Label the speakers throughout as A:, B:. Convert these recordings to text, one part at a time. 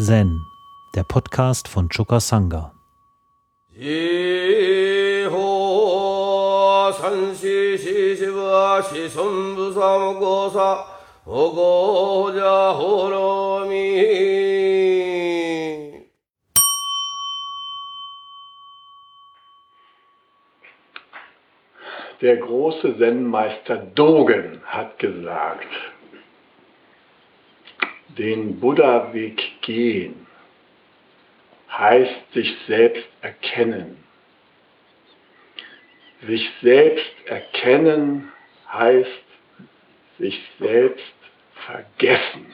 A: Zen, der Podcast von Choka Sangha.
B: Der große Zen-Meister Dogen hat gesagt, den Buddha-Weg gehen heißt sich selbst erkennen. Sich selbst erkennen heißt sich selbst vergessen.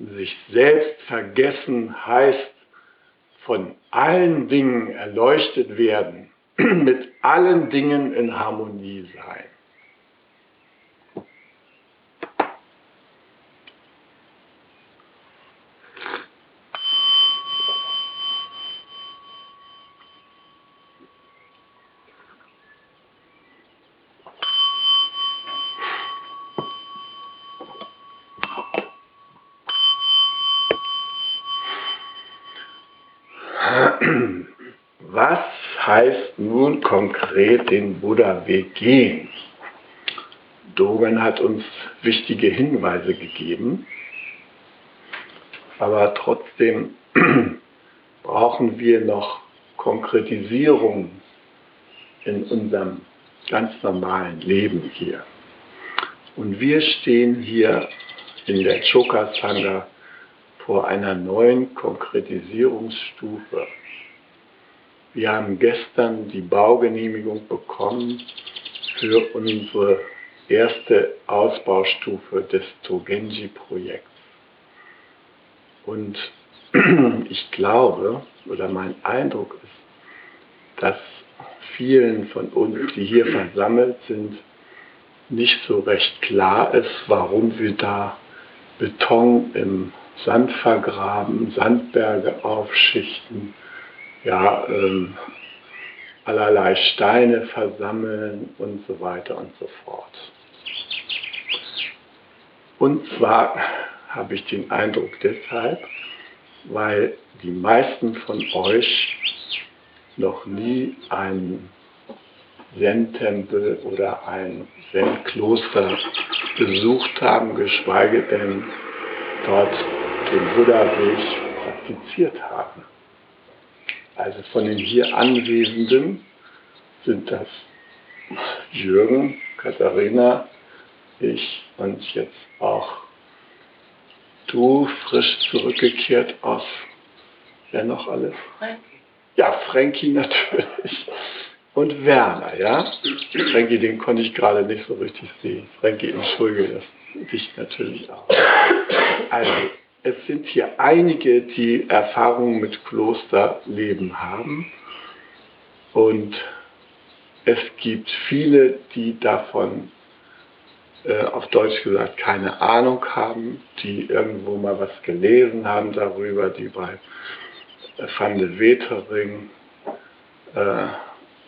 B: Sich selbst vergessen heißt von allen Dingen erleuchtet werden mit allen Dingen in Harmonie sein. Was heißt nun konkret den Buddha-Weg gehen? Dogen hat uns wichtige Hinweise gegeben, aber trotzdem brauchen wir noch Konkretisierung in unserem ganz normalen Leben hier. Und wir stehen hier in der Choka Sangha vor einer neuen Konkretisierungsstufe wir haben gestern die Baugenehmigung bekommen für unsere erste Ausbaustufe des Togenji-Projekts. Und ich glaube, oder mein Eindruck ist, dass vielen von uns, die hier versammelt sind, nicht so recht klar ist, warum wir da Beton im Sand vergraben, Sandberge aufschichten, ja, ähm, allerlei Steine versammeln und so weiter und so fort. Und zwar habe ich den Eindruck deshalb, weil die meisten von euch noch nie einen Zen-Tempel oder ein Zen-Kloster besucht haben, geschweige denn dort den Buddha-Weg praktiziert haben. Also von den hier Anwesenden sind das Jürgen, Katharina, ich und jetzt auch du, frisch zurückgekehrt aus, wer noch alles? Frankie. Ja, Frankie natürlich. Und Werner, ja? Frankie, den konnte ich gerade nicht so richtig sehen. Frankie, entschuldige das, dich natürlich auch. Also, es sind hier einige, die Erfahrungen mit Klosterleben haben. Und es gibt viele, die davon äh, auf Deutsch gesagt keine Ahnung haben, die irgendwo mal was gelesen haben darüber, die bei Van de Wetering äh,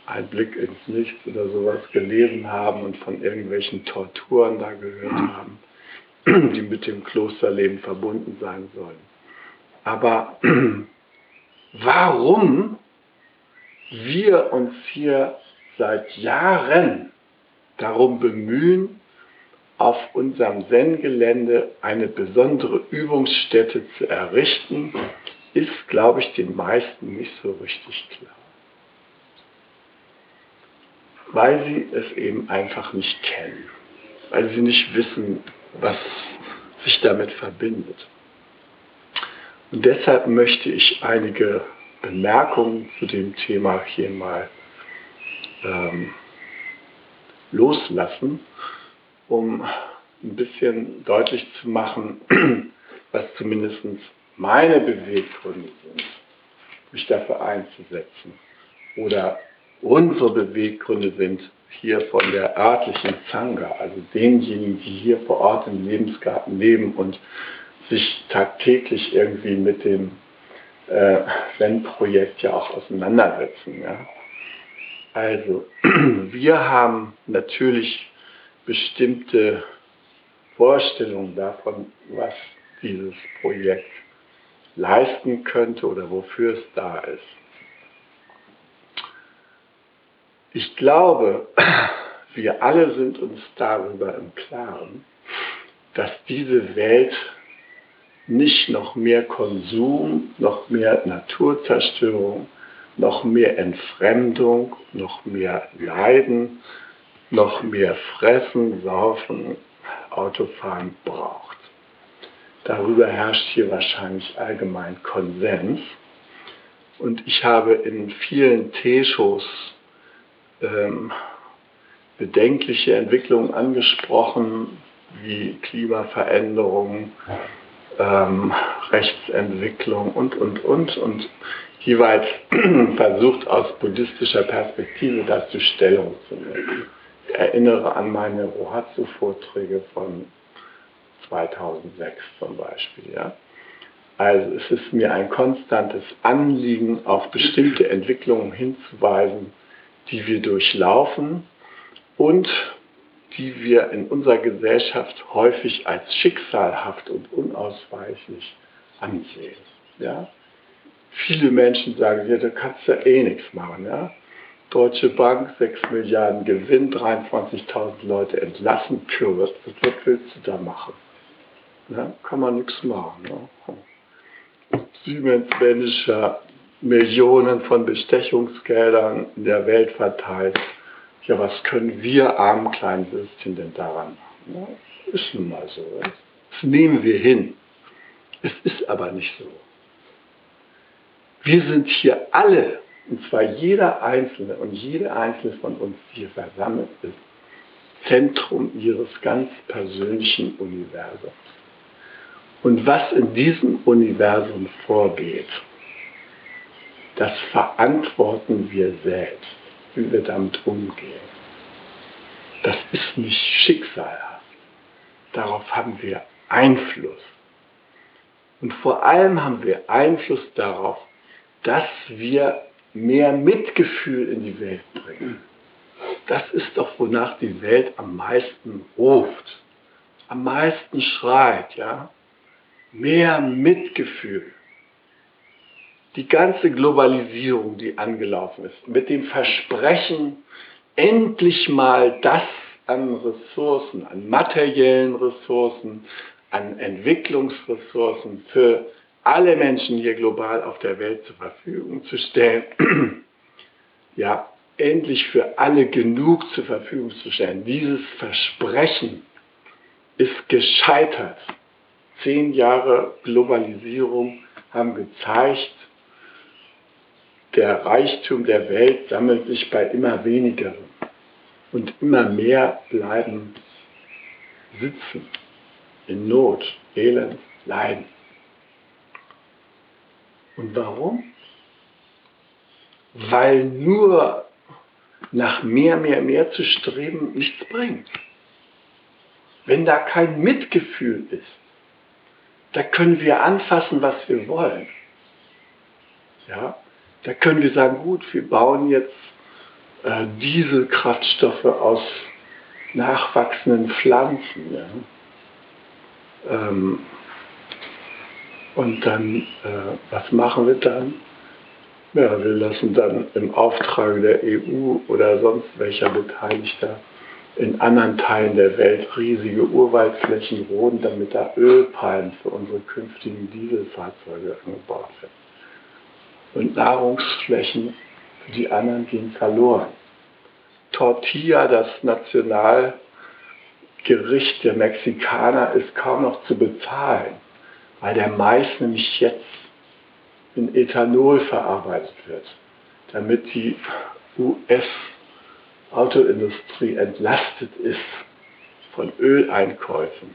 B: ein Blick ins Nichts oder sowas gelesen haben und von irgendwelchen Torturen da gehört haben die mit dem Klosterleben verbunden sein sollen. Aber warum wir uns hier seit Jahren darum bemühen, auf unserem Zen-Gelände eine besondere Übungsstätte zu errichten, ist, glaube ich, den meisten nicht so richtig klar. Weil sie es eben einfach nicht kennen, weil sie nicht wissen, was sich damit verbindet. Und deshalb möchte ich einige Bemerkungen zu dem Thema hier mal ähm, loslassen, um ein bisschen deutlich zu machen, was zumindest meine Beweggründe sind, mich dafür einzusetzen. Oder unsere Beweggründe sind, hier von der örtlichen Zanga, also denjenigen, die hier vor Ort im Lebensgarten leben und sich tagtäglich irgendwie mit dem äh, Zen-Projekt ja auch auseinandersetzen. Ja. Also, wir haben natürlich bestimmte Vorstellungen davon, was dieses Projekt leisten könnte oder wofür es da ist. Ich glaube, wir alle sind uns darüber im Klaren, dass diese Welt nicht noch mehr Konsum, noch mehr Naturzerstörung, noch mehr Entfremdung, noch mehr Leiden, noch mehr Fressen, Saufen, Autofahren braucht. Darüber herrscht hier wahrscheinlich allgemein Konsens. Und ich habe in vielen T-Shows ähm, bedenkliche Entwicklungen angesprochen, wie Klimaveränderung, ähm, Rechtsentwicklung und, und, und. Und jeweils versucht aus buddhistischer Perspektive dazu Stellung zu nehmen. Ich erinnere an meine Rohatsu-Vorträge von 2006 zum Beispiel. Ja? Also es ist mir ein konstantes Anliegen, auf bestimmte Entwicklungen hinzuweisen, die wir durchlaufen und die wir in unserer Gesellschaft häufig als schicksalhaft und unausweichlich ansehen. Ja? Viele Menschen sagen, ja, da kannst du eh nichts machen. Ja? Deutsche Bank, 6 Milliarden Gewinn, 23.000 Leute entlassen, pure, was, was willst du da machen? Ja? Kann man nichts machen. Ja? Siemens Manager Millionen von Bestechungsgeldern in der Welt verteilt ja, was können wir armen kleinen Würstchen denn daran? Ja, ist nun mal so. Das nehmen wir hin. Es ist aber nicht so. Wir sind hier alle, und zwar jeder Einzelne und jede Einzelne von uns, die hier versammelt ist, Zentrum ihres ganz persönlichen Universums. Und was in diesem Universum vorgeht, das verantworten wir selbst wie wir damit umgehen. Das ist nicht schicksalhaft. Darauf haben wir Einfluss. Und vor allem haben wir Einfluss darauf, dass wir mehr Mitgefühl in die Welt bringen. Das ist doch, wonach die Welt am meisten ruft, am meisten schreit, ja. Mehr Mitgefühl die ganze Globalisierung, die angelaufen ist, mit dem Versprechen, endlich mal das an Ressourcen, an materiellen Ressourcen, an Entwicklungsressourcen für alle Menschen hier global auf der Welt zur Verfügung zu stellen, ja, endlich für alle genug zur Verfügung zu stellen. Dieses Versprechen ist gescheitert. Zehn Jahre Globalisierung haben gezeigt, der Reichtum der Welt sammelt sich bei immer wenigeren und immer mehr bleiben sitzen, in Not, Elend, Leiden. Und warum? Weil nur nach mehr, mehr, mehr zu streben nichts bringt. Wenn da kein Mitgefühl ist, da können wir anfassen, was wir wollen. Ja, da können wir sagen, gut, wir bauen jetzt äh, Dieselkraftstoffe aus nachwachsenden Pflanzen. Ja? Ähm, und dann, äh, was machen wir dann? Ja, wir lassen dann im Auftrag der EU oder sonst welcher Beteiligter in anderen Teilen der Welt riesige Urwaldflächen roden, damit da Ölpalmen für unsere künftigen Dieselfahrzeuge angebaut werden und Nahrungsflächen für die anderen gehen verloren. Tortilla, das Nationalgericht der Mexikaner, ist kaum noch zu bezahlen, weil der Mais nämlich jetzt in Ethanol verarbeitet wird, damit die US-Autoindustrie entlastet ist von Öleinkäufen.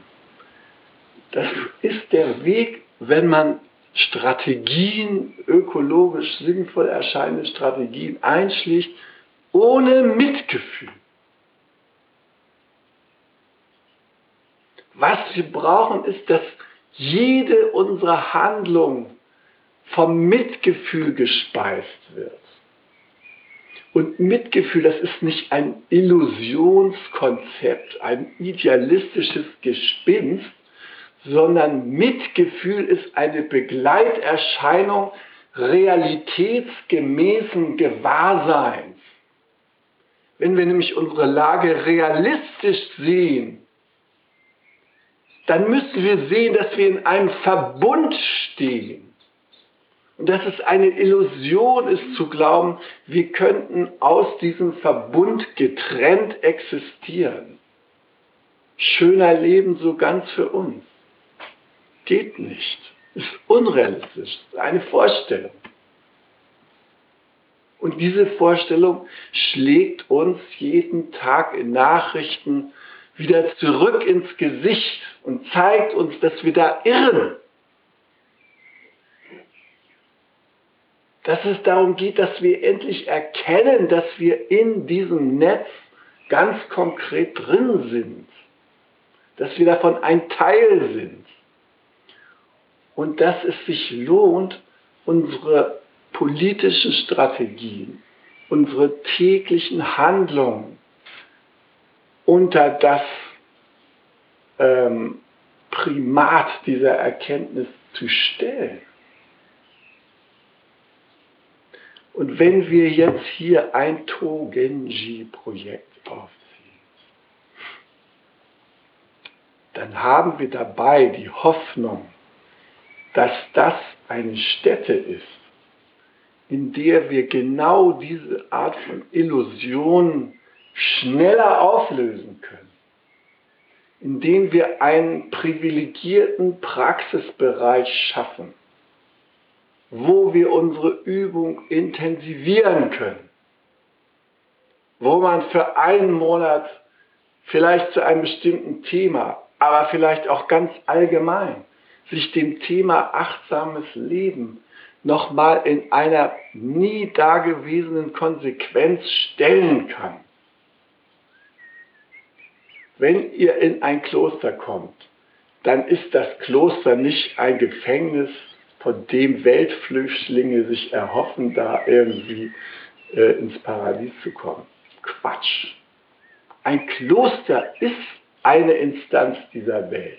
B: Das ist der Weg, wenn man Strategien, ökologisch sinnvoll erscheinende Strategien einschlägt, ohne Mitgefühl. Was wir brauchen, ist, dass jede unserer Handlung vom Mitgefühl gespeist wird. Und Mitgefühl, das ist nicht ein Illusionskonzept, ein idealistisches Gespinst, sondern Mitgefühl ist eine Begleiterscheinung realitätsgemäßen Gewahrseins. Wenn wir nämlich unsere Lage realistisch sehen, dann müssen wir sehen, dass wir in einem Verbund stehen. Und dass es eine Illusion ist zu glauben, wir könnten aus diesem Verbund getrennt existieren. Schöner Leben so ganz für uns. Geht nicht. Ist unrealistisch. Ist eine Vorstellung. Und diese Vorstellung schlägt uns jeden Tag in Nachrichten wieder zurück ins Gesicht und zeigt uns, dass wir da irren. Dass es darum geht, dass wir endlich erkennen, dass wir in diesem Netz ganz konkret drin sind. Dass wir davon ein Teil sind. Und dass es sich lohnt, unsere politischen Strategien, unsere täglichen Handlungen unter das ähm, Primat dieser Erkenntnis zu stellen. Und wenn wir jetzt hier ein To-Genji-Projekt aufziehen, dann haben wir dabei die Hoffnung, dass das eine Stätte ist, in der wir genau diese Art von Illusionen schneller auflösen können, indem wir einen privilegierten Praxisbereich schaffen, wo wir unsere Übung intensivieren können, wo man für einen Monat vielleicht zu einem bestimmten Thema, aber vielleicht auch ganz allgemein sich dem Thema achtsames Leben nochmal in einer nie dagewesenen Konsequenz stellen kann. Wenn ihr in ein Kloster kommt, dann ist das Kloster nicht ein Gefängnis, von dem Weltflüchtlinge sich erhoffen, da irgendwie äh, ins Paradies zu kommen. Quatsch. Ein Kloster ist eine Instanz dieser Welt.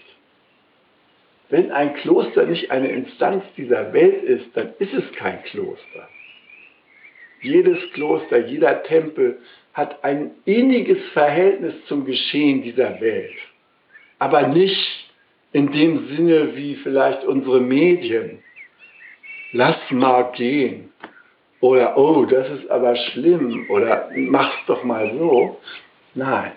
B: Wenn ein Kloster nicht eine Instanz dieser Welt ist, dann ist es kein Kloster. Jedes Kloster, jeder Tempel hat ein inniges Verhältnis zum Geschehen dieser Welt. Aber nicht in dem Sinne wie vielleicht unsere Medien. Lass mal gehen. Oder, oh, das ist aber schlimm. Oder mach's doch mal so. Nein.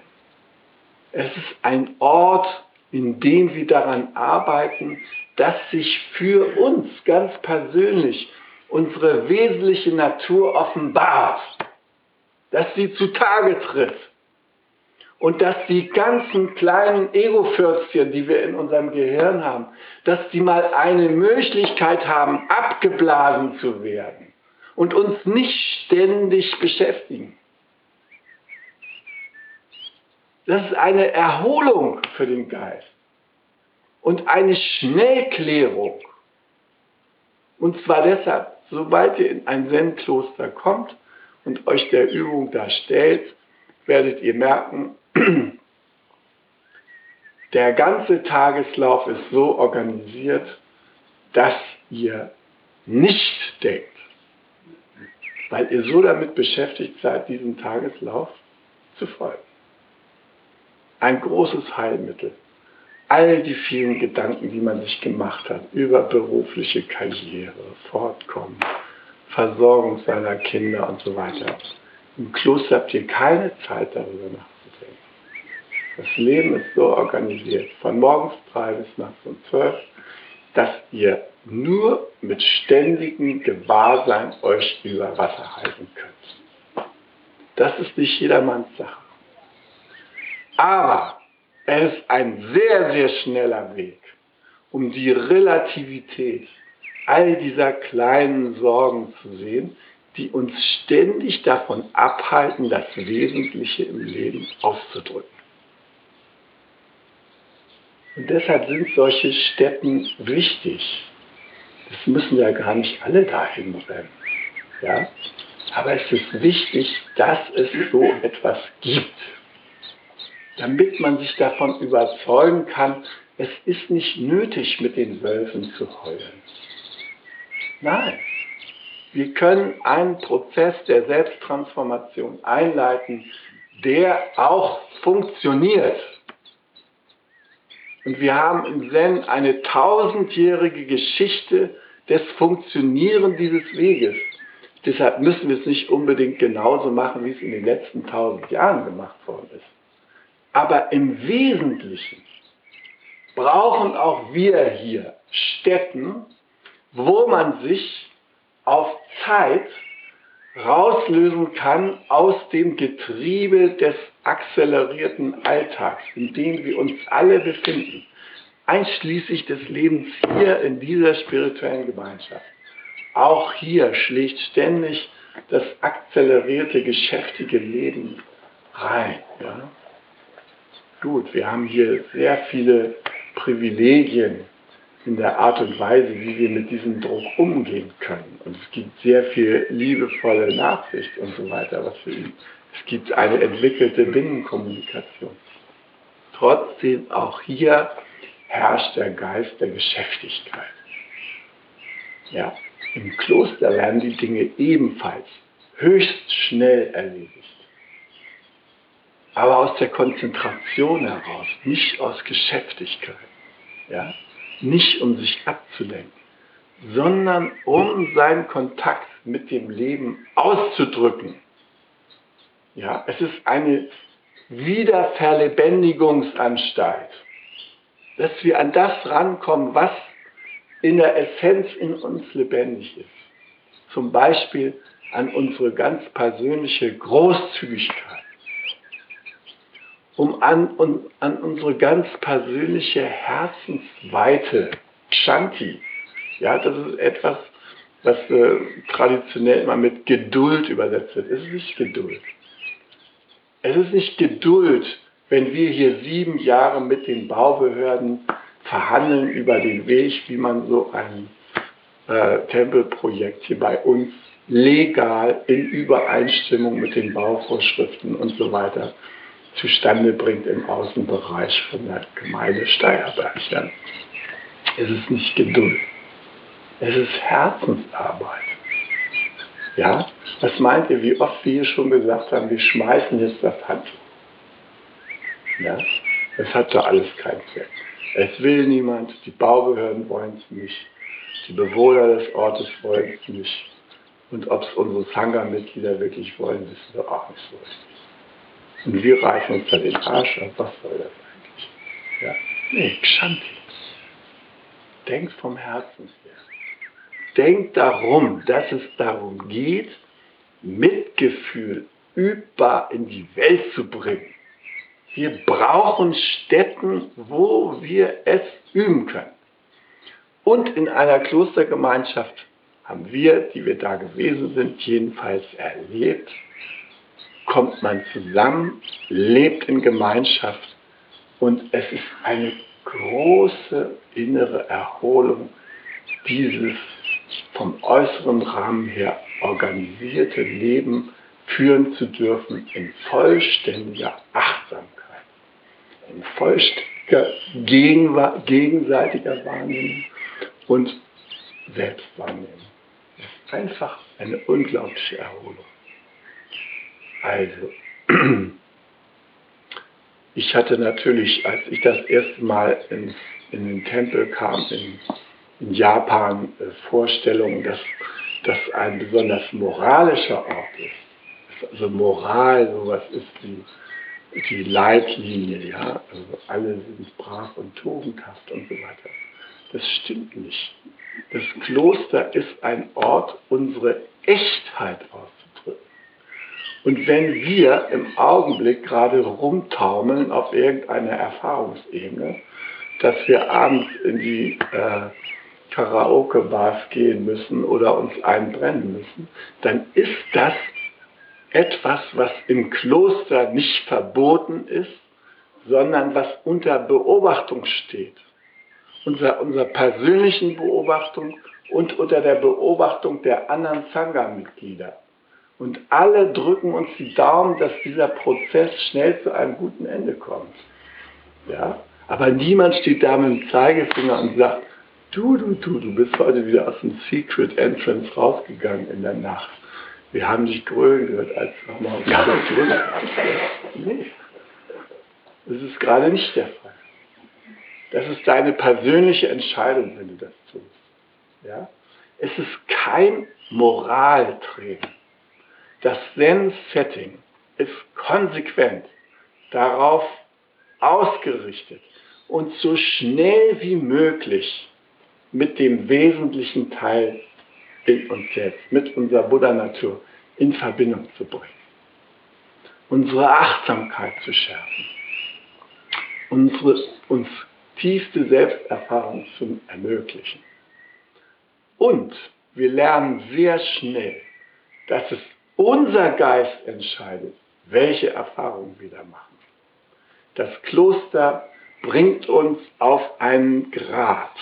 B: Es ist ein Ort, in dem wir daran arbeiten, dass sich für uns ganz persönlich unsere wesentliche Natur offenbart dass sie zutage tritt und dass die ganzen kleinen Ego-Fürzchen, die wir in unserem Gehirn haben, dass die mal eine Möglichkeit haben, abgeblasen zu werden und uns nicht ständig beschäftigen. Das ist eine Erholung für den Geist und eine Schnellklärung. Und zwar deshalb, sobald ihr in ein Zen-Kloster kommt, und euch der Übung da stellt, werdet ihr merken, der ganze Tageslauf ist so organisiert, dass ihr nicht denkt, weil ihr so damit beschäftigt seid, diesem Tageslauf zu folgen. Ein großes Heilmittel. All die vielen Gedanken, die man sich gemacht hat über berufliche Karriere, Fortkommen, Versorgung seiner Kinder und so weiter. Im Kloster habt ihr keine Zeit darüber nachzudenken. Das Leben ist so organisiert, von morgens drei bis nachts um zwölf, dass ihr nur mit ständigem Gewahrsein euch über Wasser halten könnt. Das ist nicht jedermanns Sache. Aber es ist ein sehr, sehr schneller Weg, um die Relativität all dieser kleinen Sorgen zu sehen, die uns ständig davon abhalten, das Wesentliche im Leben auszudrücken. Und deshalb sind solche Städten wichtig. Das müssen ja gar nicht alle dahin rennen. Ja? Aber es ist wichtig, dass es so etwas gibt, damit man sich davon überzeugen kann, es ist nicht nötig, mit den Wölfen zu heulen. Nein, wir können einen Prozess der Selbsttransformation einleiten, der auch funktioniert. Und wir haben im Zen eine tausendjährige Geschichte des Funktionieren dieses Weges. Deshalb müssen wir es nicht unbedingt genauso machen, wie es in den letzten tausend Jahren gemacht worden ist. Aber im Wesentlichen brauchen auch wir hier Städten, wo man sich auf Zeit rauslösen kann aus dem Getriebe des akzelerierten Alltags, in dem wir uns alle befinden, einschließlich des Lebens hier in dieser spirituellen Gemeinschaft. Auch hier schlägt ständig das akzelerierte, geschäftige Leben rein. Ja? Gut, wir haben hier sehr viele Privilegien in der Art und Weise, wie wir mit diesem Druck umgehen können. Und es gibt sehr viel liebevolle Nachsicht und so weiter, was für ihn. Es gibt eine entwickelte Binnenkommunikation. Trotzdem auch hier herrscht der Geist der Geschäftigkeit. Ja, im Kloster werden die Dinge ebenfalls höchst schnell erledigt. Aber aus der Konzentration heraus, nicht aus Geschäftigkeit. Ja? nicht um sich abzulenken, sondern um seinen Kontakt mit dem Leben auszudrücken. Ja, es ist eine Wiederverlebendigungsanstalt, dass wir an das rankommen, was in der Essenz in uns lebendig ist. Zum Beispiel an unsere ganz persönliche Großzügigkeit um an, um, an unsere ganz persönliche Herzensweite, Shanti. Ja, das ist etwas, was äh, traditionell immer mit Geduld übersetzt wird. Es ist nicht Geduld. Es ist nicht Geduld, wenn wir hier sieben Jahre mit den Baubehörden verhandeln über den Weg, wie man so ein äh, Tempelprojekt hier bei uns legal in Übereinstimmung mit den Bauvorschriften und so weiter zustande bringt im Außenbereich von der Gemeinde Steierberg. Ja. Es ist nicht Geduld. Es ist Herzensarbeit. Ja? Was meint ihr, wie oft wir hier schon gesagt haben, wir schmeißen jetzt das Handtuch? Ja? Es hat doch alles keinen Zweck. Es will niemand, die Baubehörden wollen es nicht, die Bewohner des Ortes wollen es nicht. Und ob es unsere Sangha-Mitglieder wirklich wollen, wissen wir auch nicht so richtig. Und wir reichen uns da den Arsch ab. Was soll das eigentlich? Ja? Nee, Kshanti. Denk vom Herzen her. Denk darum, dass es darum geht, Mitgefühl übbar in die Welt zu bringen. Wir brauchen Stätten, wo wir es üben können. Und in einer Klostergemeinschaft haben wir, die wir da gewesen sind, jedenfalls erlebt, kommt man zusammen, lebt in Gemeinschaft und es ist eine große innere Erholung dieses vom äußeren Rahmen her organisierte Leben führen zu dürfen in vollständiger Achtsamkeit, in vollständiger gegenseitiger Wahrnehmung und Selbstwahrnehmung. Es ist einfach eine unglaubliche Erholung. Also, ich hatte natürlich, als ich das erste Mal in, in den Tempel kam, in, in Japan, äh, Vorstellungen, dass das ein besonders moralischer Ort ist. Also Moral, sowas ist die, die Leitlinie, ja. Also alle sind brav und tugendhaft und so weiter. Das stimmt nicht. Das Kloster ist ein Ort, unsere Echtheit auszudrücken. Und wenn wir im Augenblick gerade rumtaumeln auf irgendeiner Erfahrungsebene, dass wir abends in die äh, Karaoke-Bars gehen müssen oder uns einbrennen müssen, dann ist das etwas, was im Kloster nicht verboten ist, sondern was unter Beobachtung steht. Unter unserer persönlichen Beobachtung und unter der Beobachtung der anderen Sangha-Mitglieder. Und alle drücken uns die Daumen, dass dieser Prozess schnell zu einem guten Ende kommt. Ja? Aber niemand steht da mit dem Zeigefinger und sagt, du, du, du, du bist heute wieder aus dem Secret Entrance rausgegangen in der Nacht. Wir haben dich grölen gehört, als du nochmal auf ja. Nee. Das ist gerade nicht der Fall. Das ist deine persönliche Entscheidung, wenn du das tust. Ja? Es ist kein Moraltraining. Das Zen-Setting ist konsequent darauf ausgerichtet, uns so schnell wie möglich mit dem wesentlichen Teil in uns selbst, mit unserer Buddha-Natur in Verbindung zu bringen. Unsere Achtsamkeit zu schärfen. Unsere, uns tiefste Selbsterfahrung zu ermöglichen. Und wir lernen sehr schnell, dass es unser Geist entscheidet, welche Erfahrungen wir da machen. Das Kloster bringt uns auf einen Grat,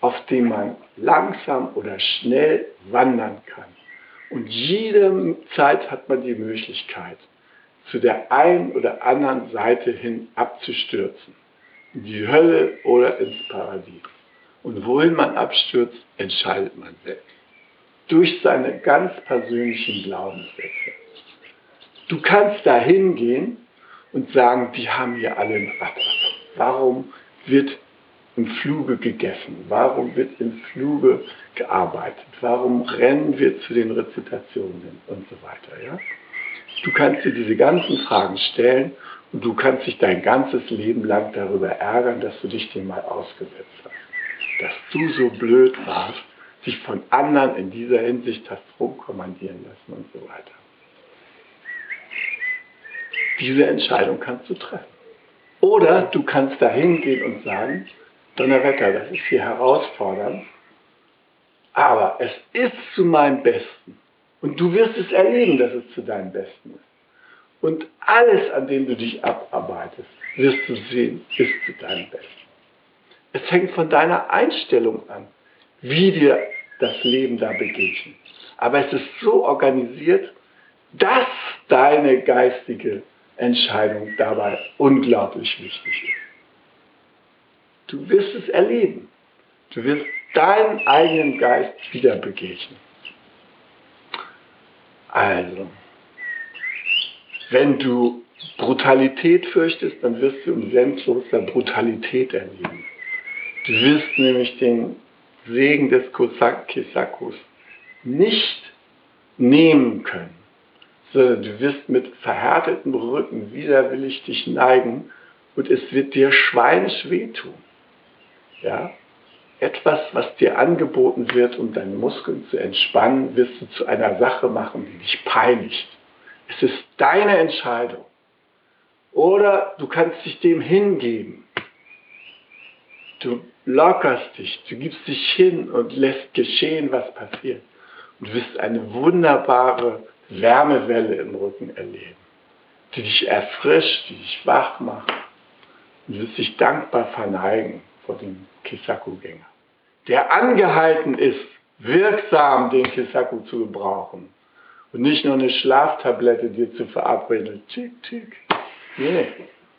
B: auf dem man langsam oder schnell wandern kann. Und jede Zeit hat man die Möglichkeit, zu der einen oder anderen Seite hin abzustürzen. In die Hölle oder ins Paradies. Und wohin man abstürzt, entscheidet man selbst. Durch seine ganz persönlichen Glaubenssätze. Du kannst da hingehen und sagen, die haben hier alle einen Ratter. Warum wird im Fluge gegessen? Warum wird im Fluge gearbeitet? Warum rennen wir zu den Rezitationen und so weiter? Ja? Du kannst dir diese ganzen Fragen stellen und du kannst dich dein ganzes Leben lang darüber ärgern, dass du dich dem mal ausgesetzt hast. Dass du so blöd warst, sich von anderen in dieser Hinsicht hast rumkommandieren lassen und so weiter. Diese Entscheidung kannst du treffen. Oder du kannst da hingehen und sagen, Donnerwetter, das ist hier herausfordernd, aber es ist zu meinem Besten. Und du wirst es erleben, dass es zu deinem Besten ist. Und alles, an dem du dich abarbeitest, wirst du sehen, ist zu deinem Besten. Es hängt von deiner Einstellung an, wie dir das Leben da begegnet. Aber es ist so organisiert, dass deine geistige Entscheidung dabei unglaublich wichtig ist. Du wirst es erleben. Du wirst deinen eigenen Geist wieder begegnen. Also, wenn du Brutalität fürchtest, dann wirst du im Zen-Kloster Brutalität erleben. Du wirst nämlich den Segen des Kisakus nicht nehmen können sondern du wirst mit verhärtetem Rücken widerwillig dich neigen und es wird dir schweinisch wehtun. Ja? Etwas, was dir angeboten wird, um deine Muskeln zu entspannen, wirst du zu einer Sache machen, die dich peinigt. Es ist deine Entscheidung. Oder du kannst dich dem hingeben. Du lockerst dich, du gibst dich hin und lässt geschehen, was passiert. Und du wirst eine wunderbare Wärmewelle im Rücken erleben, die dich erfrischt, die dich wach macht. Und du wirst dich dankbar verneigen vor dem Kisaku-Gänger, der angehalten ist, wirksam den Kisaku zu gebrauchen und nicht nur eine Schlaftablette dir zu verabreden. Tick, tick. Nee,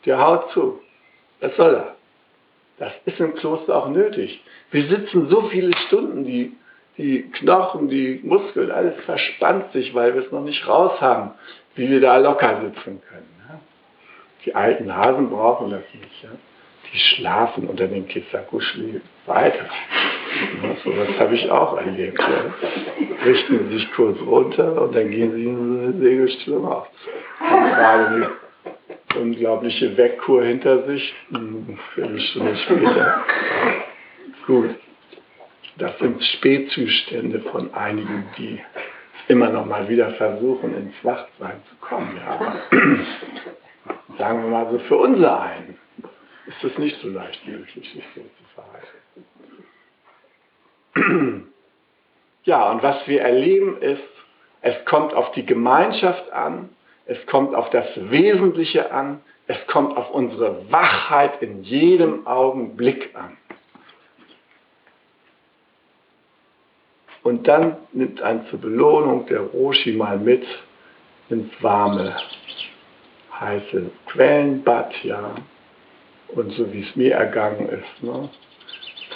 B: der haut zu. Was soll er? Das ist im Kloster auch nötig. Wir sitzen so viele Stunden, die die Knochen, die Muskeln, alles verspannt sich, weil wir es noch nicht raus haben, wie wir da locker sitzen können. Ja? Die alten Hasen brauchen das nicht. Ja? Die schlafen unter den Kisakuschli weiter. Ja, so was habe ich auch erlebt. Ja? Richten sich kurz runter und dann gehen sie in so eine Segelstellung auf. Gerade eine unglaubliche Wegkur hinter sich, eine Viertelstunde später. Gut. Das sind Spätzustände von einigen, die immer noch mal wieder versuchen, ins Wachsein zu kommen. Ja. Sagen wir mal so, für unser einen ist es nicht so leicht möglich, sich so zu verhalten. Ja, und was wir erleben ist, es kommt auf die Gemeinschaft an, es kommt auf das Wesentliche an, es kommt auf unsere Wachheit in jedem Augenblick an. Und dann nimmt ein zur Belohnung der Roshi mal mit ins warme, heiße Quellenbad, ja. und so wie es mir ergangen ist, ne,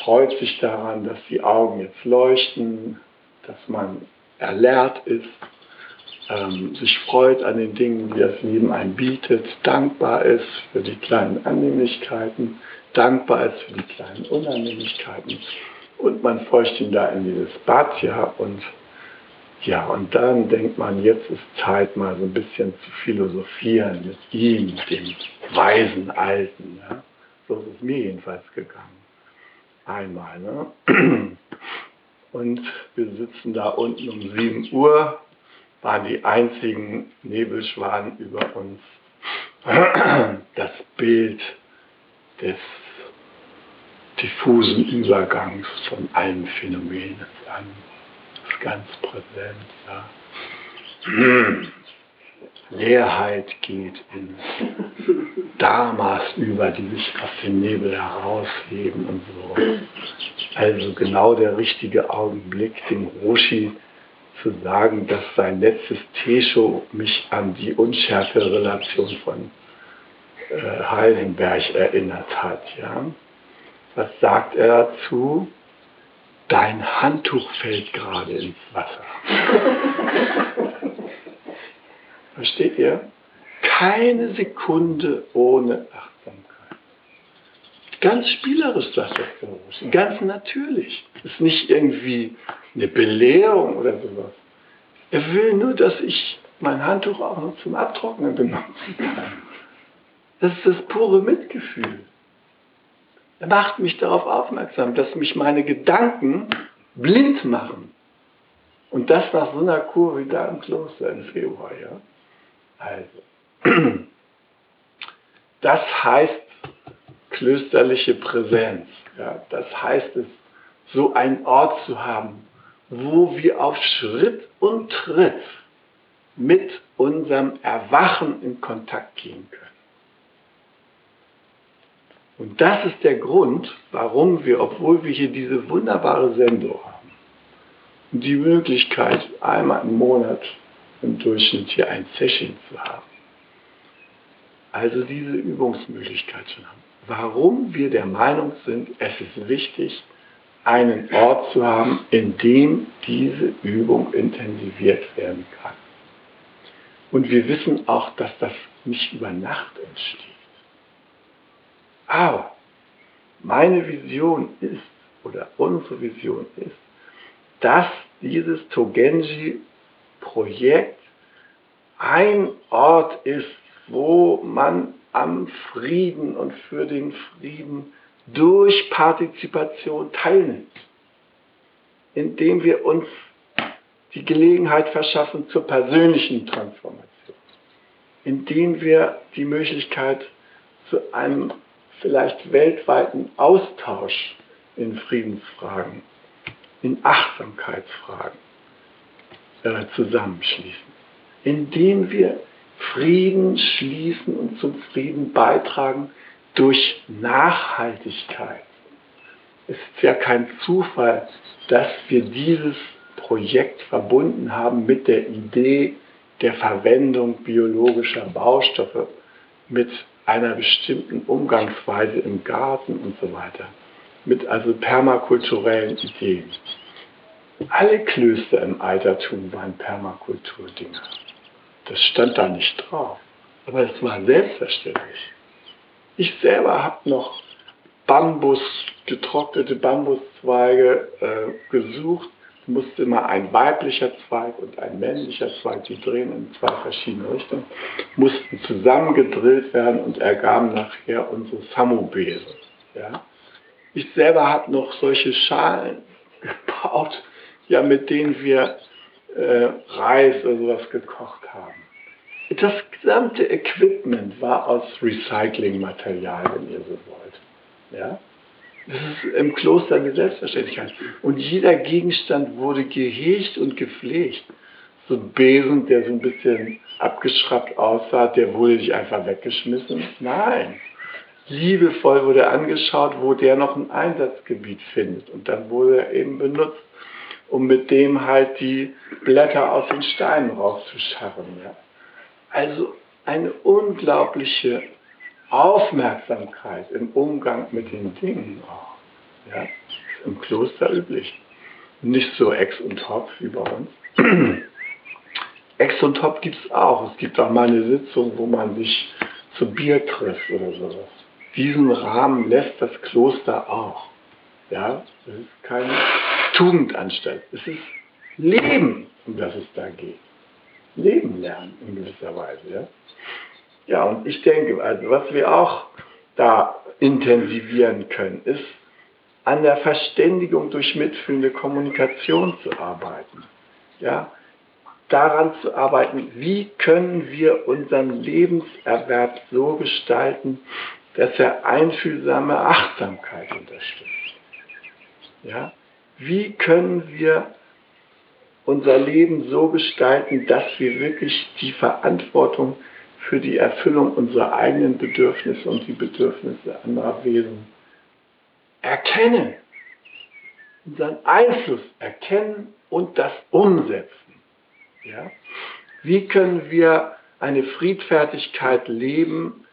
B: freut sich daran, dass die Augen jetzt leuchten, dass man erlehrt ist, ähm, sich freut an den Dingen, die das Leben einem bietet, dankbar ist für die kleinen Annehmlichkeiten, dankbar ist für die kleinen Unannehmlichkeiten und man feucht ihn da in dieses Bad ja und ja, und dann denkt man, jetzt ist Zeit, mal so ein bisschen zu philosophieren mit ihm, dem weisen Alten. Ja? So ist es mir jedenfalls gegangen. Einmal. Ne? Und wir sitzen da unten um 7 Uhr, waren die einzigen Nebelschwaden über uns. Das Bild des diffusen Übergangs von allen Phänomenen an ist ganz präsent. Ja. Leerheit geht in Dharmas über, die sich aus dem Nebel herausheben und so. Also genau der richtige Augenblick, dem Roshi zu sagen, dass sein letztes Tesho mich an die unschärfe Relation von äh, Heisenberg erinnert hat. Ja? Was sagt er dazu? Dein Handtuch fällt gerade ins Wasser. Versteht ihr? Keine Sekunde ohne. Ganz spielerisch das Groß, ganz natürlich. Ist nicht irgendwie eine Belehrung oder sowas. Er will nur, dass ich mein Handtuch auch noch zum Abtrocknen benutzen kann. Das ist das pure Mitgefühl. Er macht mich darauf aufmerksam, dass mich meine Gedanken blind machen. Und das nach so einer Kur wie da im Kloster im Februar, ja. Also, das heißt klösterliche Präsenz. Ja. Das heißt es, so einen Ort zu haben, wo wir auf Schritt und Tritt mit unserem Erwachen in Kontakt gehen können. Und das ist der Grund, warum wir, obwohl wir hier diese wunderbare Sendung haben die Möglichkeit, einmal im Monat im Durchschnitt hier ein Session zu haben, also diese Übungsmöglichkeit schon haben, warum wir der Meinung sind, es ist wichtig, einen Ort zu haben, in dem diese Übung intensiviert werden kann. Und wir wissen auch, dass das nicht über Nacht entsteht. Aber meine Vision ist, oder unsere Vision ist, dass dieses Togenji-Projekt ein Ort ist, wo man am Frieden und für den Frieden durch Partizipation teilnimmt, indem wir uns die Gelegenheit verschaffen zur persönlichen Transformation, indem wir die Möglichkeit zu einem vielleicht weltweiten Austausch in Friedensfragen, in Achtsamkeitsfragen äh, zusammenschließen, indem wir Frieden schließen und zum Frieden beitragen durch Nachhaltigkeit. Es ist ja kein Zufall, dass wir dieses Projekt verbunden haben mit der Idee der Verwendung biologischer Baustoffe, mit einer bestimmten Umgangsweise im Garten und so weiter. Mit also permakulturellen Ideen. Alle Klöster im Altertum waren Permakulturdinger. Das stand da nicht drauf. Aber es war selbstverständlich. Ich selber habe noch Bambus, getrocknete Bambuszweige äh, gesucht musste immer ein weiblicher Zweig und ein männlicher Zweig, die drehen in zwei verschiedene Richtungen, mussten zusammengedrillt werden und ergaben nachher unsere Samubese. Ja? Ich selber habe noch solche Schalen gebaut, ja, mit denen wir äh, Reis oder sowas gekocht haben. Das gesamte Equipment war aus Recyclingmaterial, wenn ihr so wollt. Ja? Das ist im Kloster eine Selbstverständlichkeit. Und jeder Gegenstand wurde gehegt und gepflegt. So ein Besen, der so ein bisschen abgeschraubt aussah, der wurde nicht einfach weggeschmissen. Nein. Liebevoll wurde angeschaut, wo der noch ein Einsatzgebiet findet. Und dann wurde er eben benutzt, um mit dem halt die Blätter aus den Steinen rauszuscharren. Ja. Also eine unglaubliche Aufmerksamkeit im Umgang mit den Dingen auch. Ja, im Kloster üblich. Nicht so ex und top wie bei uns. ex und top gibt es auch. Es gibt auch mal eine Sitzung, wo man sich zu Bier trifft oder sowas. Diesen Rahmen lässt das Kloster auch. Ja, es ist keine Tugendanstalt. Es ist Leben, um das es da geht. Leben lernen in gewisser Weise. Ja, ja und ich denke, also was wir auch da intensivieren können, ist an der Verständigung durch mitfühlende Kommunikation zu arbeiten. Ja, daran zu arbeiten, wie können wir unseren Lebenserwerb so gestalten, dass er einfühlsame Achtsamkeit unterstützt. Ja? Wie können wir unser Leben so gestalten, dass wir wirklich die Verantwortung für die Erfüllung unserer eigenen Bedürfnisse und die Bedürfnisse anderer Wesen erkennen, unseren Einfluss erkennen und das umsetzen. Ja? Wie können wir eine Friedfertigkeit leben,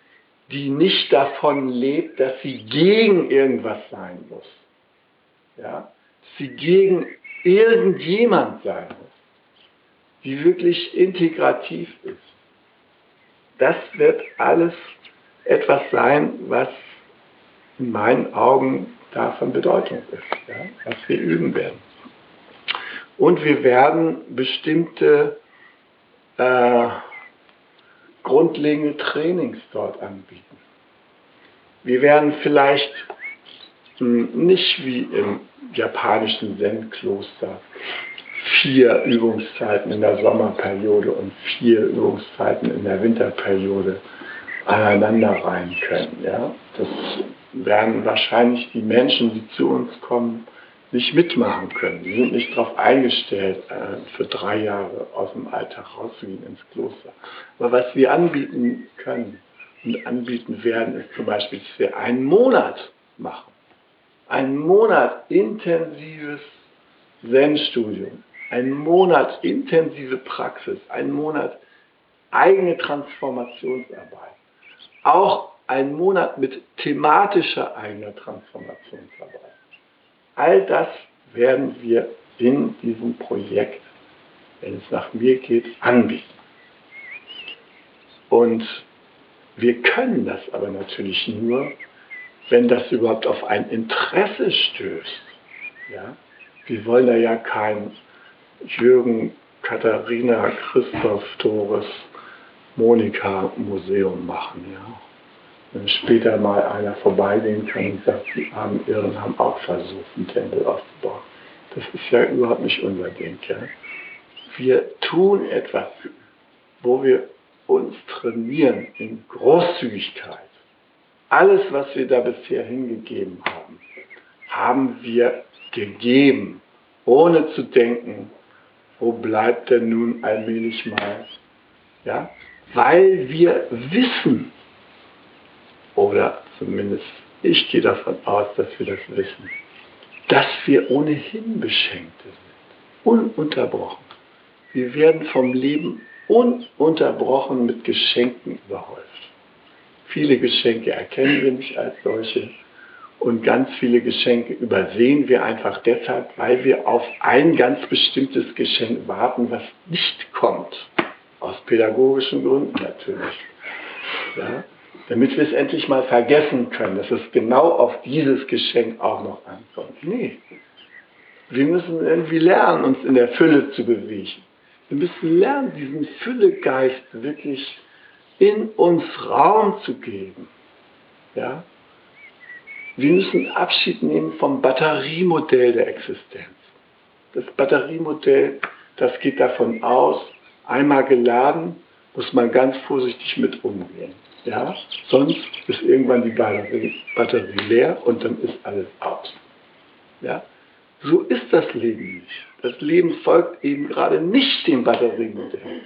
B: die nicht davon lebt, dass sie gegen irgendwas sein muss? Ja? Sie gegen irgendjemand sein muss, die wirklich integrativ ist. Das wird alles etwas sein, was in meinen Augen davon Bedeutung ist, ja? was wir üben werden. Und wir werden bestimmte äh, grundlegende Trainings dort anbieten. Wir werden vielleicht hm, nicht wie im japanischen Zen-Kloster vier Übungszeiten in der Sommerperiode und vier Übungszeiten in der Winterperiode aneinander rein können. Ja? Das werden wahrscheinlich die Menschen, die zu uns kommen, nicht mitmachen können. Die sind nicht darauf eingestellt, äh, für drei Jahre aus dem Alltag rauszugehen ins Kloster. Aber was wir anbieten können und anbieten werden, ist zum Beispiel, dass wir einen Monat machen. Einen Monat intensives Zen-Studium, einen Monat intensive Praxis, einen Monat eigene Transformationsarbeit. Auch einen Monat mit thematischer eigener Transformationsarbeit. All das werden wir in diesem Projekt, wenn es nach mir geht, anbieten. Und wir können das aber natürlich nur, wenn das überhaupt auf ein Interesse stößt. Ja? Wir wollen da ja kein Jürgen, Katharina, Christoph, Doris, Monika Museum machen. Ja? wenn später mal einer vorbeigehen kann und sagt, die armen Irren haben auch versucht, einen Tempel aufzubauen. Das ist ja überhaupt nicht unser Ding. Ja? Wir tun etwas, wo wir uns trainieren in Großzügigkeit. Alles, was wir da bisher hingegeben haben, haben wir gegeben, ohne zu denken, wo bleibt denn nun allmählich mal? Ja? Weil wir wissen, oder zumindest ich gehe davon aus, dass wir das wissen, dass wir ohnehin Beschenkte sind, ununterbrochen. Wir werden vom Leben ununterbrochen mit Geschenken überhäuft. Viele Geschenke erkennen wir nicht als solche und ganz viele Geschenke übersehen wir einfach deshalb, weil wir auf ein ganz bestimmtes Geschenk warten, was nicht kommt. Aus pädagogischen Gründen natürlich. Ja? damit wir es endlich mal vergessen können, dass es genau auf dieses Geschenk auch noch ankommt. Nee. Wir müssen irgendwie lernen, uns in der Fülle zu bewegen. Wir müssen lernen, diesen Füllegeist wirklich in uns Raum zu geben. Ja? Wir müssen Abschied nehmen vom Batteriemodell der Existenz. Das Batteriemodell, das geht davon aus, einmal geladen, muss man ganz vorsichtig mit umgehen. Ja? Sonst ist irgendwann die Batterie, Batterie leer und dann ist alles aus. Ja? So ist das Leben nicht. Das Leben folgt eben gerade nicht dem Batteriemodell,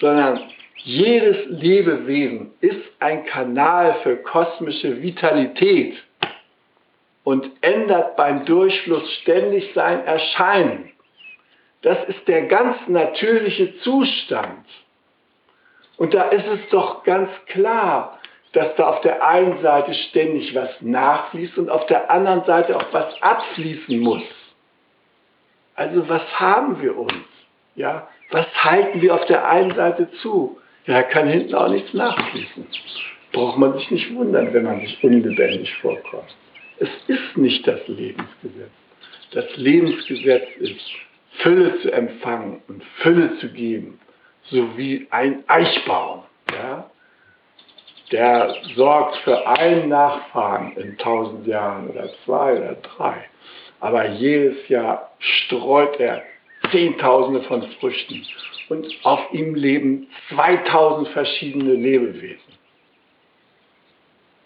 B: sondern jedes Lebewesen ist ein Kanal für kosmische Vitalität und ändert beim Durchfluss ständig sein Erscheinen. Das ist der ganz natürliche Zustand. Und da ist es doch ganz klar, dass da auf der einen Seite ständig was nachfließt und auf der anderen Seite auch was abfließen muss. Also was haben wir uns? Ja, was halten wir auf der einen Seite zu? Ja, kann hinten auch nichts nachfließen. Braucht man sich nicht wundern, wenn man sich unlebendig vorkommt. Es ist nicht das Lebensgesetz. Das Lebensgesetz ist, Fülle zu empfangen und Fülle zu geben, so wie ein Eichbaum. Ja? Der sorgt für einen Nachfahren in tausend Jahren oder zwei oder drei. Aber jedes Jahr streut er Zehntausende von Früchten und auf ihm leben 2000 verschiedene Lebewesen.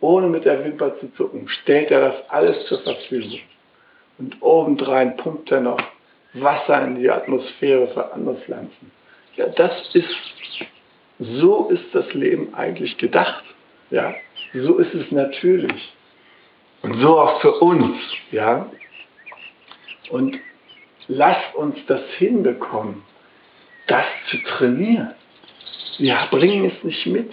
B: Ohne mit der Wimper zu zucken, stellt er das alles zur Verfügung. Und obendrein pumpt er noch Wasser in die Atmosphäre für andere Pflanzen. Ja, das ist, so ist das Leben eigentlich gedacht. Ja, so ist es natürlich. Und so auch für uns. Ja, und lasst uns das hinbekommen, das zu trainieren. Wir bringen es nicht mit.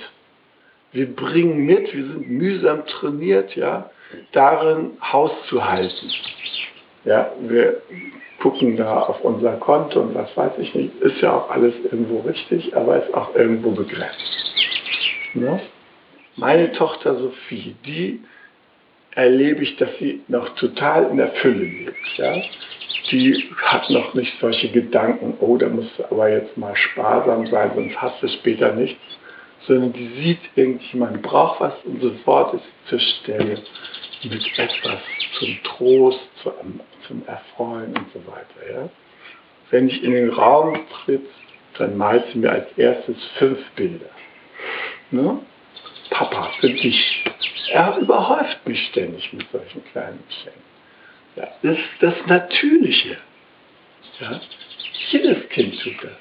B: Wir bringen mit, wir sind mühsam trainiert, ja, darin Haus zu halten. Ja, wir gucken da auf unser Konto und was weiß ich nicht, ist ja auch alles irgendwo richtig, aber ist auch irgendwo begrenzt. Ne? Meine Tochter Sophie, die erlebe ich, dass sie noch total in der Fülle lebt. Ja? Die hat noch nicht solche Gedanken, oh, da musst du aber jetzt mal sparsam sein, sonst hast du später nichts. Sondern die sieht irgendjemand braucht was und sofort ist sie zur Stelle mit etwas zum Trost, zum, zum Erfreuen und so weiter. Ja? Wenn ich in den Raum tritt, dann malt sie mir als erstes fünf Bilder. Ne? Papa, für dich. Er überhäuft mich ständig mit solchen kleinen Geschenken. Das ist das Natürliche. Ja? Jedes Kind tut das.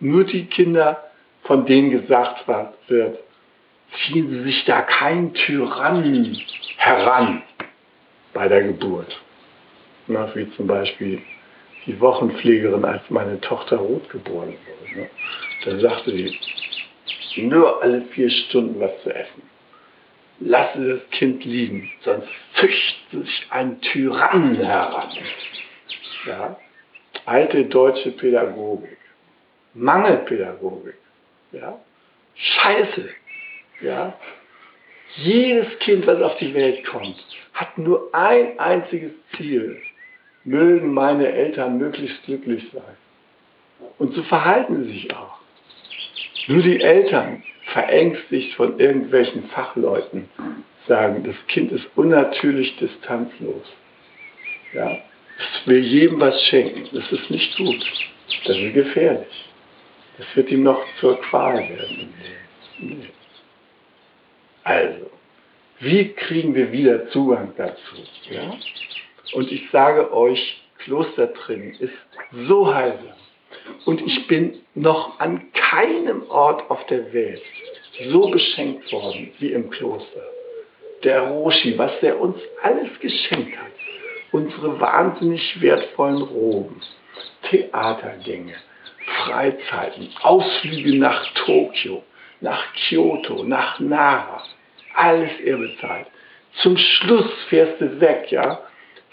B: Nur die Kinder, von denen gesagt wird, ziehen sie sich da kein Tyrannen heran bei der Geburt. Na, wie zum Beispiel die Wochenpflegerin, als meine Tochter Rot geboren wurde. Ne? Da sagte sie, nur alle vier Stunden was zu essen lasse das Kind liegen, sonst züchtet sich ein Tyrann heran. Ja? Alte deutsche Pädagogik, Mangelpädagogik, ja? Scheiße. Ja? Jedes Kind, was auf die Welt kommt, hat nur ein einziges Ziel. Mögen meine Eltern möglichst glücklich sein. Und so verhalten sie sich auch. Nur die Eltern verängstigt von irgendwelchen Fachleuten sagen, das Kind ist unnatürlich distanzlos. Ja? Es will jedem was schenken. Das ist nicht gut. Das ist gefährlich. Das wird ihm noch zur Qual werden. Nee. Also, wie kriegen wir wieder Zugang dazu? Ja? Und ich sage euch, Klostertraining ist so heilsam. Und ich bin noch an keinem Ort auf der Welt so beschenkt worden wie im Kloster. Der Roshi, was der uns alles geschenkt hat. Unsere wahnsinnig wertvollen Roben, Theatergänge, Freizeiten, Ausflüge nach Tokio, nach Kyoto, nach Nara. Alles er bezahlt. Zum Schluss fährst du weg, ja,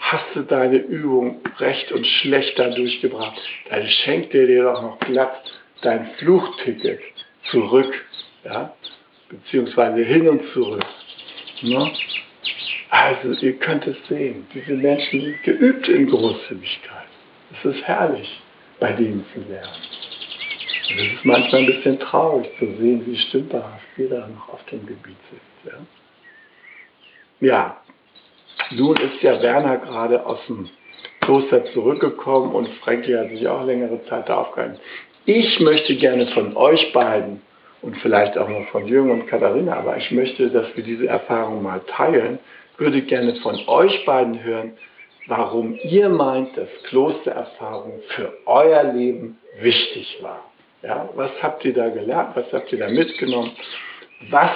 B: hast du deine Übung recht und schlecht da durchgebracht, dann schenkt er dir doch noch glatt dein Fluchticket zurück, ja, beziehungsweise hin und zurück. Ne? Also ihr könnt es sehen, diese Menschen sind geübt in Großzügigkeit. Es ist herrlich, bei denen zu lernen. Und es ist manchmal ein bisschen traurig zu sehen, wie stümperhaft wir da noch auf dem Gebiet sind. Ja, ja nun ist ja Werner gerade aus dem Kloster zurückgekommen und Frankie hat sich auch längere Zeit da aufgehalten. Ich möchte gerne von euch beiden und vielleicht auch noch von Jürgen und Katharina, aber ich möchte, dass wir diese Erfahrung mal teilen, würde gerne von euch beiden hören, warum ihr meint, dass Klostererfahrung für euer Leben wichtig war. Ja, was habt ihr da gelernt? Was habt ihr da mitgenommen? Was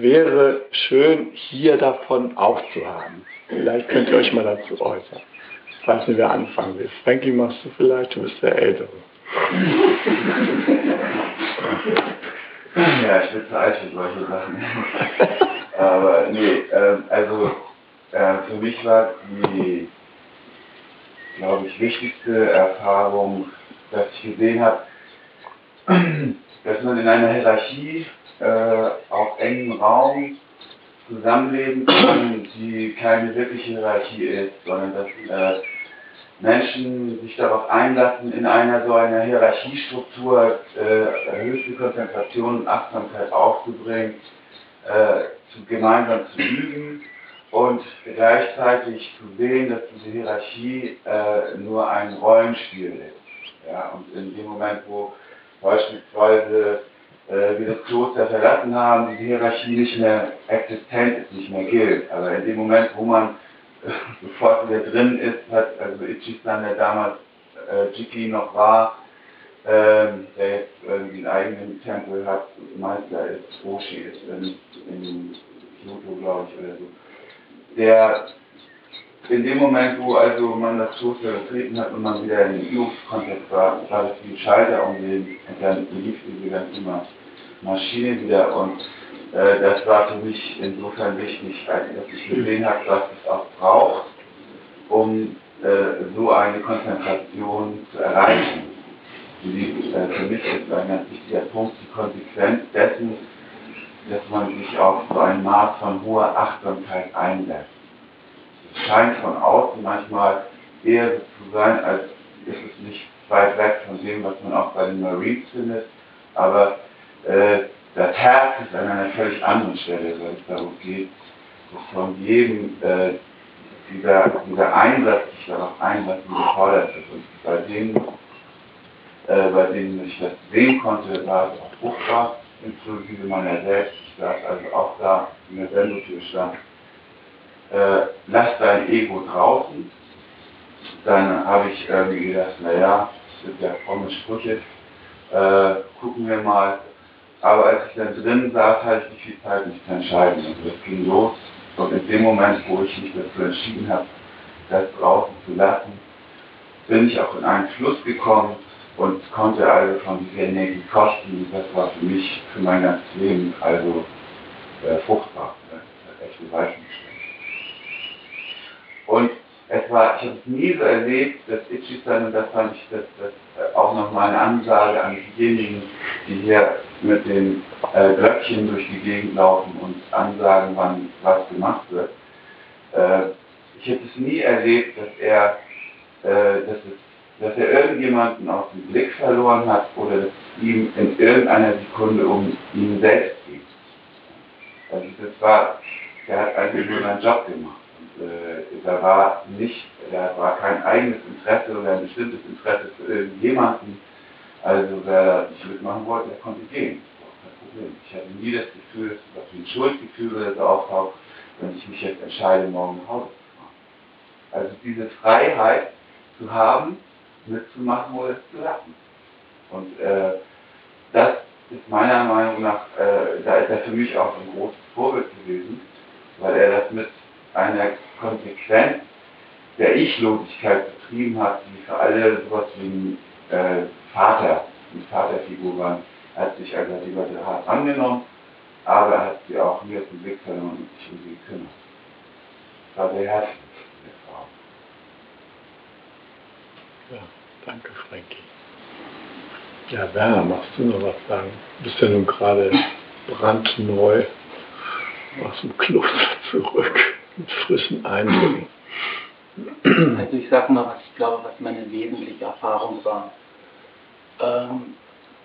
B: wäre schön, hier davon auch zu haben. Vielleicht könnt ihr euch mal dazu äußern. Ich weiß nicht, wer anfangen will. Frankie, machst du vielleicht? Du bist der Ältere.
C: Ja, ich bin zu alt für solche Sachen. Aber nee, äh, also äh, für mich war die, glaube ich, wichtigste Erfahrung, dass ich gesehen habe, dass man in einer Hierarchie äh, auf engem Raum zusammenleben kann, die keine wirkliche Hierarchie ist, sondern dass äh, Menschen sich darauf einlassen, in einer so einer Hierarchiestruktur äh, höchste Konzentration und Achtsamkeit aufzubringen, äh, zu, gemeinsam zu üben und gleichzeitig zu sehen, dass diese Hierarchie äh, nur ein Rollenspiel ist. Ja, und in dem Moment, wo beispielsweise äh, wir das Kloster verlassen haben, diese Hierarchie nicht mehr existent ist, nicht mehr gilt. Aber in dem Moment, wo man äh, sofort wieder drin ist, hat also Ichi-san, der damals äh, Jiki noch war, ähm, der jetzt irgendwie einen eigenen Tempel hat, Meister ist, Roshi ist in, in Kyoto, glaube ich, oder so. Der in dem Moment, wo also man das Kloster betreten hat und man wieder in den Übungskontext war, war das wie ein Schalter umlegen und dann lief diese ganze Maschine wieder und äh, das war für mich insofern wichtig, als dass ich gesehen habe, was es auch braucht, um äh, so eine Konzentration zu erreichen. Die, äh, für mich ist ein ganz wichtiger Punkt die Konsequenz dessen, dass man sich auf so ein Maß von hoher Achtsamkeit einlässt scheint von außen manchmal eher so zu sein, als ist es nicht weit weg von dem, was man auch bei den Marines findet. Aber äh, das Herz ist an einer völlig anderen Stelle, weil es darum geht, dass von jedem äh, dieser, dieser Einsatz, sich darauf einlassen, gefordert ist. Und bei denen, äh, bei denen ich das sehen konnte, war es auch fruchtbar, inklusive meiner selbst. Ich saß also auch da in der Sendotür stand äh, lass dein Ego draußen. Dann habe ich irgendwie gedacht, naja, das sind ja fromme Sprüche, äh, gucken wir mal. Aber als ich dann drin saß, hatte ich viel Zeit, mich zu entscheiden. Und also das ging los. Und in dem Moment, wo ich mich dazu entschieden habe, das draußen zu lassen, bin ich auch in einen Fluss gekommen und konnte also von dieser Energie kosten. Das war für mich, für mein ganzes Leben, also äh, fruchtbar. Das hat echt ein Weichen und es war, ich habe es nie so erlebt, dass Ichi-san, und das fand ich das, das auch nochmal eine Ansage an diejenigen, die hier mit den äh, Glöckchen durch die Gegend laufen und ansagen, wann was gemacht wird. Äh, ich habe es nie erlebt, dass er, äh, dass, es, dass er irgendjemanden aus dem Blick verloren hat oder dass es ihm in irgendeiner Sekunde um ihn selbst geht. Also das war, er hat eigentlich nur seinen Job gemacht äh, da war nicht, da war kein eigenes Interesse oder ein bestimmtes Interesse für irgendjemanden. Also wer nicht mitmachen wollte, der konnte gehen. Kein Problem. Ich hatte nie das Gefühl, dass ein Schuldgefühl so auftaucht, wenn ich mich jetzt entscheide, morgen nach Hause zu fahren. Also diese Freiheit zu haben, mitzumachen oder es zu lassen. Und äh, das ist meiner Meinung nach, äh, da ist er für mich auch ein großes Vorbild gewesen, weil er das mit einer Konsequenz der Ichlosigkeit betrieben hat, die für alle sowas wie ein äh, Vater, eine Vaterfigur waren, hat sich also die Leute hart angenommen, aber er hat sie auch nie aus dem Blick verloren und sich um sie gekümmert. Das war sehr herzlich, der Frau.
B: Ja, danke, Frankie. Ja, Werner, magst du noch was sagen? Du bist ja nun gerade brandneu aus dem Kloster zurück mit frischen Eindrücken.
D: Also ich sage mal, was ich glaube, was meine wesentliche Erfahrung war. Ähm,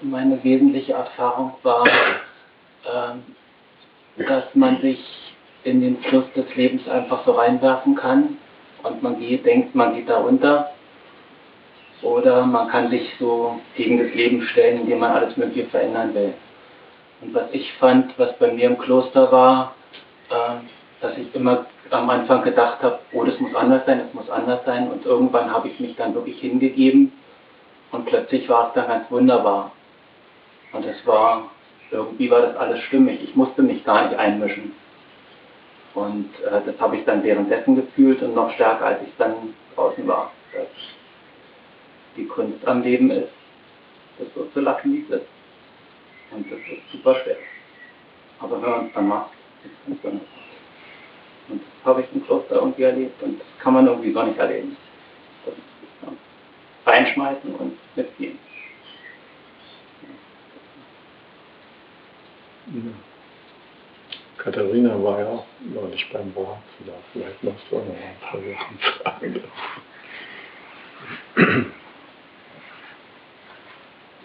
D: meine wesentliche Erfahrung war, ähm, dass man sich in den Fluss des Lebens einfach so reinwerfen kann und man geht, denkt, man geht da unter. Oder man kann sich so gegen das Leben stellen, indem man alles Mögliche verändern will. Und was ich fand, was bei mir im Kloster war, äh, dass ich immer am Anfang gedacht habe, oh, das muss anders sein, das muss anders sein. Und irgendwann habe ich mich dann wirklich hingegeben und plötzlich war es dann ganz wunderbar. Und es war, irgendwie war das alles stimmig. Ich musste mich gar nicht einmischen. Und äh, das habe ich dann währenddessen gefühlt und noch stärker, als ich dann draußen war. Dass die Kunst am Leben ist, das so zu lassen, wie es ist. Und das ist super schwer. Aber wenn man es dann macht, ist es dann Und das habe ich im Kloster irgendwie erlebt und das kann man irgendwie gar nicht erleben. Das ist dann reinschmeißen und mitgehen.
B: Ja. Katharina war ja auch neulich beim Wort. Da vielleicht machst du auch noch ein paar Sachen fragen.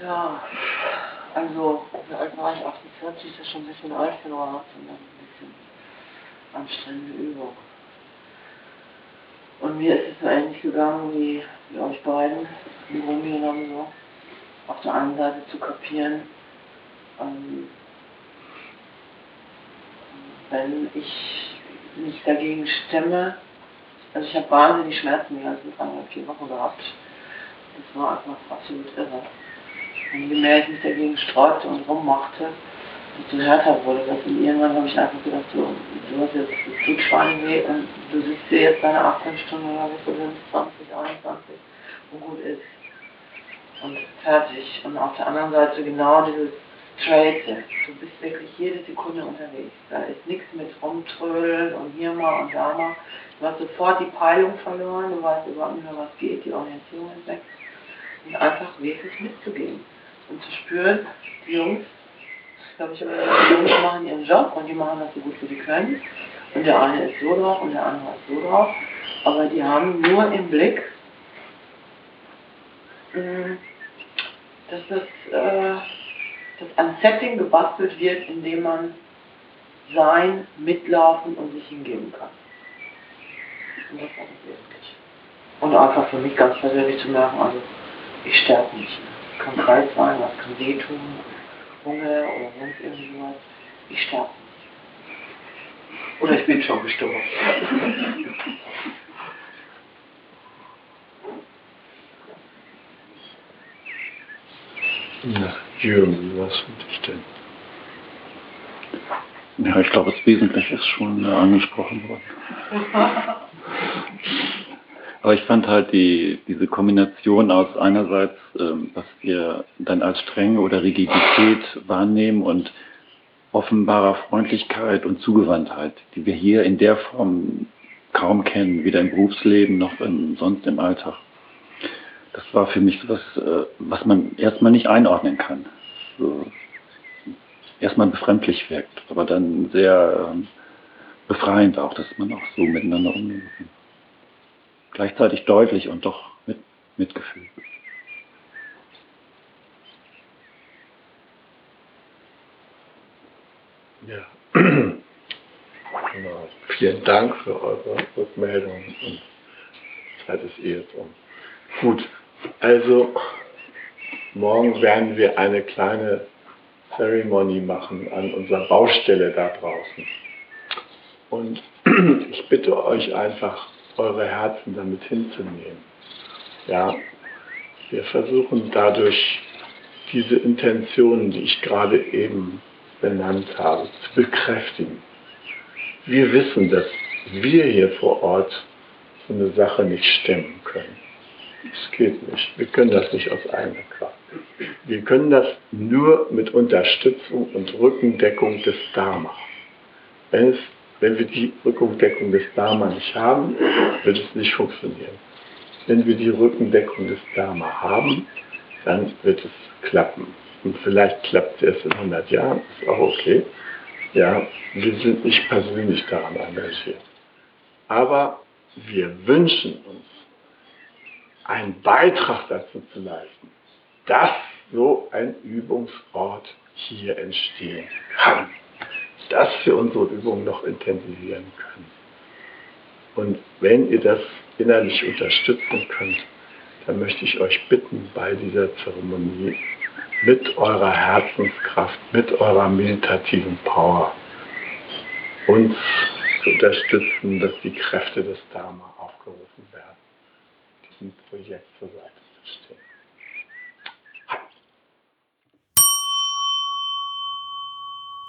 E: Ja, also, wie alt war ich? 48, das ist schon ein bisschen alt für und dann ein bisschen anstrengende Übung. Und mir ist es so ähnlich gegangen wie, wie euch beiden, im Grunde genommen so. Auf der einen Seite zu kapieren, ähm, wenn ich mich dagegen stemme, also ich habe wahnsinnig Schmerzen die ganzen drei oder vier Wochen gehabt. Das war einfach absolut irre. Und je mehr ich mich dagegen sträubte und rummachte, desto härter wurde das. Und irgendwann habe ich einfach gedacht, so, du hast jetzt Schweineweh und du sitzt dir jetzt deine 18 Stunden oder wie viel sind 20, 21 und gut ist. Und fertig. Und auf der anderen Seite genau dieses Trade. Du bist wirklich jede Sekunde unterwegs. Da ist nichts mit rumtrödeln und hier mal und da mal. Du hast sofort die Peilung verloren, du weißt überhaupt nicht mehr, was geht, die Orientierung ist weg. Und einfach wirklich mitzugehen und zu spüren, die Jungs, glaube ich, die Jungs machen ihren Job und die machen das so gut wie sie können. Und der eine ist so drauf und der andere ist so drauf. Aber die haben nur im Blick, hm, dass das, äh, dass ein Setting gebastelt wird, in dem man sein, mitlaufen und sich hingeben kann. Und das das wirklich. Und einfach für mich ganz persönlich zu merken, also ich sterbe nicht. Kann kalt sein, was kann wehtun, Hunger oder sonst irgendwas. Ich sterbe nicht. Oder ich bin schon gestorben.
B: Na, Jürgen, was finde ich denn?
F: Ja, ich glaube, das Wesentliche ist schon äh, angesprochen worden. Aber ich fand halt die, diese Kombination aus einerseits, ähm, was wir dann als Strenge oder Rigidität wahrnehmen und offenbarer Freundlichkeit und Zugewandtheit, die wir hier in der Form kaum kennen, weder im Berufsleben noch in, sonst im Alltag. Das war für mich was, äh, was man erstmal nicht einordnen kann. So, erstmal befremdlich wirkt, aber dann sehr ähm, befreiend auch, dass man auch so miteinander umgehen kann gleichzeitig deutlich und doch mit Mitgefühl.
B: Ja. Genau. Vielen Dank für eure Rückmeldung und Zeit ist eh jetzt um. Gut, also morgen werden wir eine kleine Ceremony machen an unserer Baustelle da draußen. Und ich bitte euch einfach, eure Herzen damit hinzunehmen. Ja, wir versuchen dadurch diese Intentionen, die ich gerade eben benannt habe, zu bekräftigen. Wir wissen, dass wir hier vor Ort so eine Sache nicht stemmen können. Es geht nicht. Wir können das nicht aus eigener Kraft. Wir können das nur mit Unterstützung und Rückendeckung des Dharma. Wenn es wenn wir die Rückendeckung des Dharma nicht haben, wird es nicht funktionieren. Wenn wir die Rückendeckung des Dharma haben, dann wird es klappen. Und vielleicht klappt es erst in 100 Jahren, ist auch okay. Ja, wir sind nicht persönlich daran engagiert. Aber wir wünschen uns, einen Beitrag dazu zu leisten, dass so ein Übungsort hier entstehen kann dass wir unsere Übungen noch intensivieren können. Und wenn ihr das innerlich unterstützen könnt, dann möchte ich euch bitten, bei dieser Zeremonie mit eurer Herzenskraft, mit eurer meditativen Power uns zu unterstützen, dass die Kräfte des Dharma aufgerufen werden, diesem Projekt zur Seite zu stehen.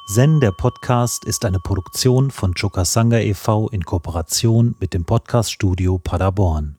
A: Zen, der Podcast, ist eine Produktion von Chokasanga e.V. in Kooperation mit dem Podcaststudio Paderborn.